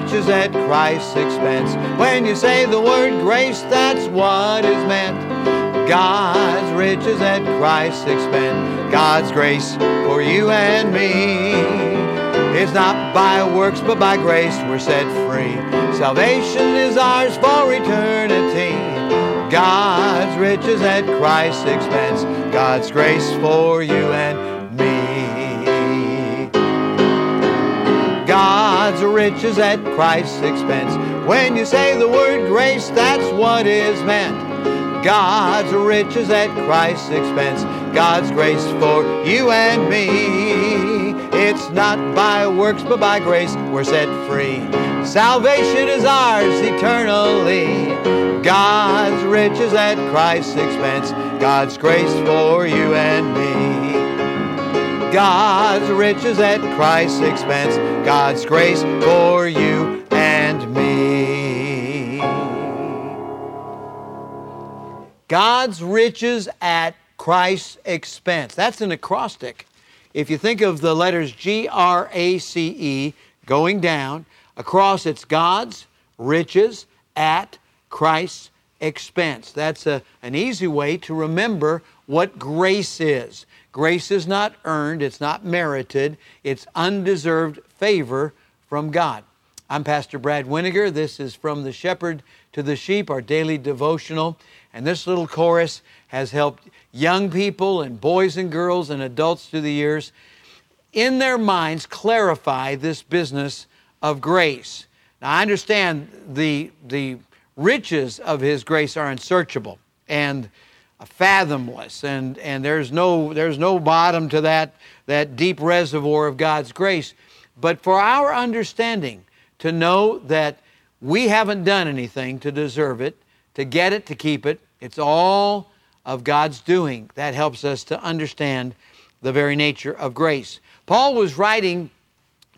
riches at Christ's expense. When you say the word grace, that's what is meant. God's riches at Christ's expense. God's grace for you and me. It's not by works, but by grace we're set free. Salvation is ours for eternity. God's riches at Christ's expense. God's grace for you and riches at Christ's expense. When you say the word grace, that's what is meant. God's riches at Christ's expense. God's grace for you and me. It's not by works, but by grace we're set free. Salvation is ours eternally. God's riches at Christ's expense. God's grace for you and me. God's riches at Christ's expense. God's grace for you and me. God's riches at Christ's expense. That's an acrostic. If you think of the letters G R A C E going down, across it's God's riches at Christ's expense. That's a, an easy way to remember what grace is. Grace is not earned, it's not merited, it's undeserved favor from God. I'm Pastor Brad Weniger. This is From the Shepherd to the Sheep, our daily devotional. And this little chorus has helped young people and boys and girls and adults through the years in their minds clarify this business of grace. Now, I understand the, the riches of His grace are unsearchable and fathomless, and, and there's, no, there's no bottom to that, that deep reservoir of God's grace. But for our understanding, to know that we haven't done anything to deserve it, to get it, to keep it, it's all of God's doing. That helps us to understand the very nature of grace. Paul was writing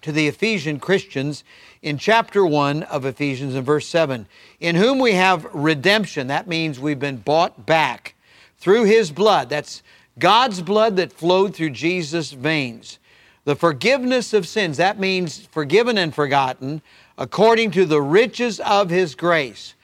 to the Ephesian Christians in chapter 1 of Ephesians in verse 7 In whom we have redemption. That means we've been bought back through his blood. That's God's blood that flowed through Jesus' veins. The forgiveness of sins. That means forgiven and forgotten according to the riches of his grace.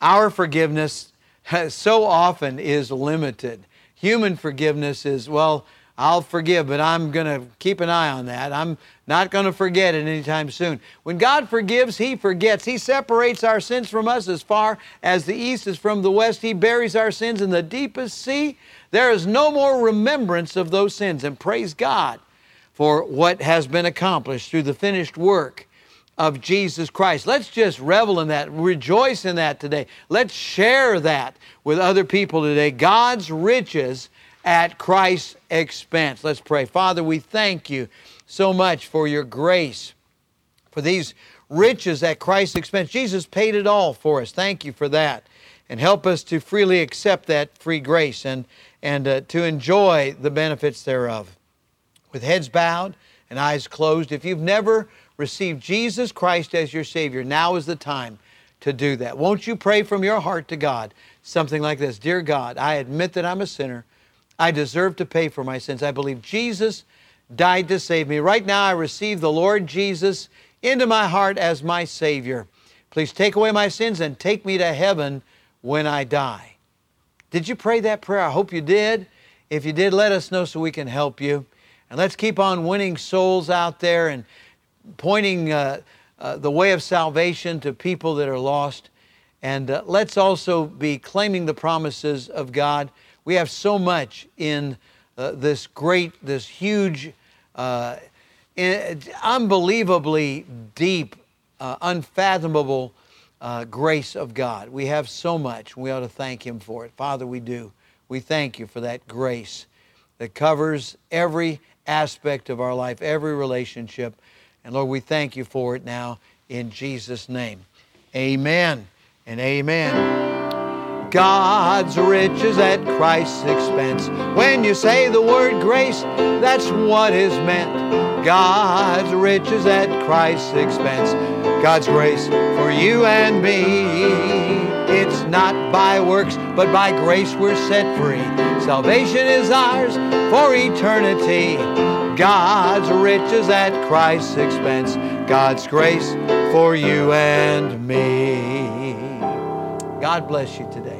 Our forgiveness so often is limited. Human forgiveness is, well, I'll forgive, but I'm going to keep an eye on that. I'm not going to forget it anytime soon. When God forgives, He forgets. He separates our sins from us as far as the east is from the west. He buries our sins in the deepest sea. There is no more remembrance of those sins. And praise God for what has been accomplished through the finished work of Jesus Christ. Let's just revel in that, rejoice in that today. Let's share that with other people today. God's riches at Christ's expense. Let's pray. Father, we thank you so much for your grace, for these riches at Christ's expense. Jesus paid it all for us. Thank you for that. And help us to freely accept that free grace and, and uh, to enjoy the benefits thereof. With heads bowed and eyes closed, if you've never received Jesus Christ as your Savior, now is the time to do that. Won't you pray from your heart to God something like this Dear God, I admit that I'm a sinner. I deserve to pay for my sins. I believe Jesus died to save me. Right now, I receive the Lord Jesus into my heart as my Savior. Please take away my sins and take me to heaven when I die. Did you pray that prayer? I hope you did. If you did, let us know so we can help you. And let's keep on winning souls out there and pointing uh, uh, the way of salvation to people that are lost. And uh, let's also be claiming the promises of God. We have so much in uh, this great, this huge, uh, unbelievably deep, uh, unfathomable grace of God. We have so much. We ought to thank Him for it. Father, we do. We thank you for that grace that covers every aspect of our life, every relationship. And Lord, we thank you for it now in Jesus' name. Amen and amen. God's riches at Christ's expense. When you say the word grace, that's what is meant. God's riches at Christ's expense. God's grace for you and me. It's not by works, but by grace we're set free. Salvation is ours for eternity. God's riches at Christ's expense. God's grace for you and me. God bless you today.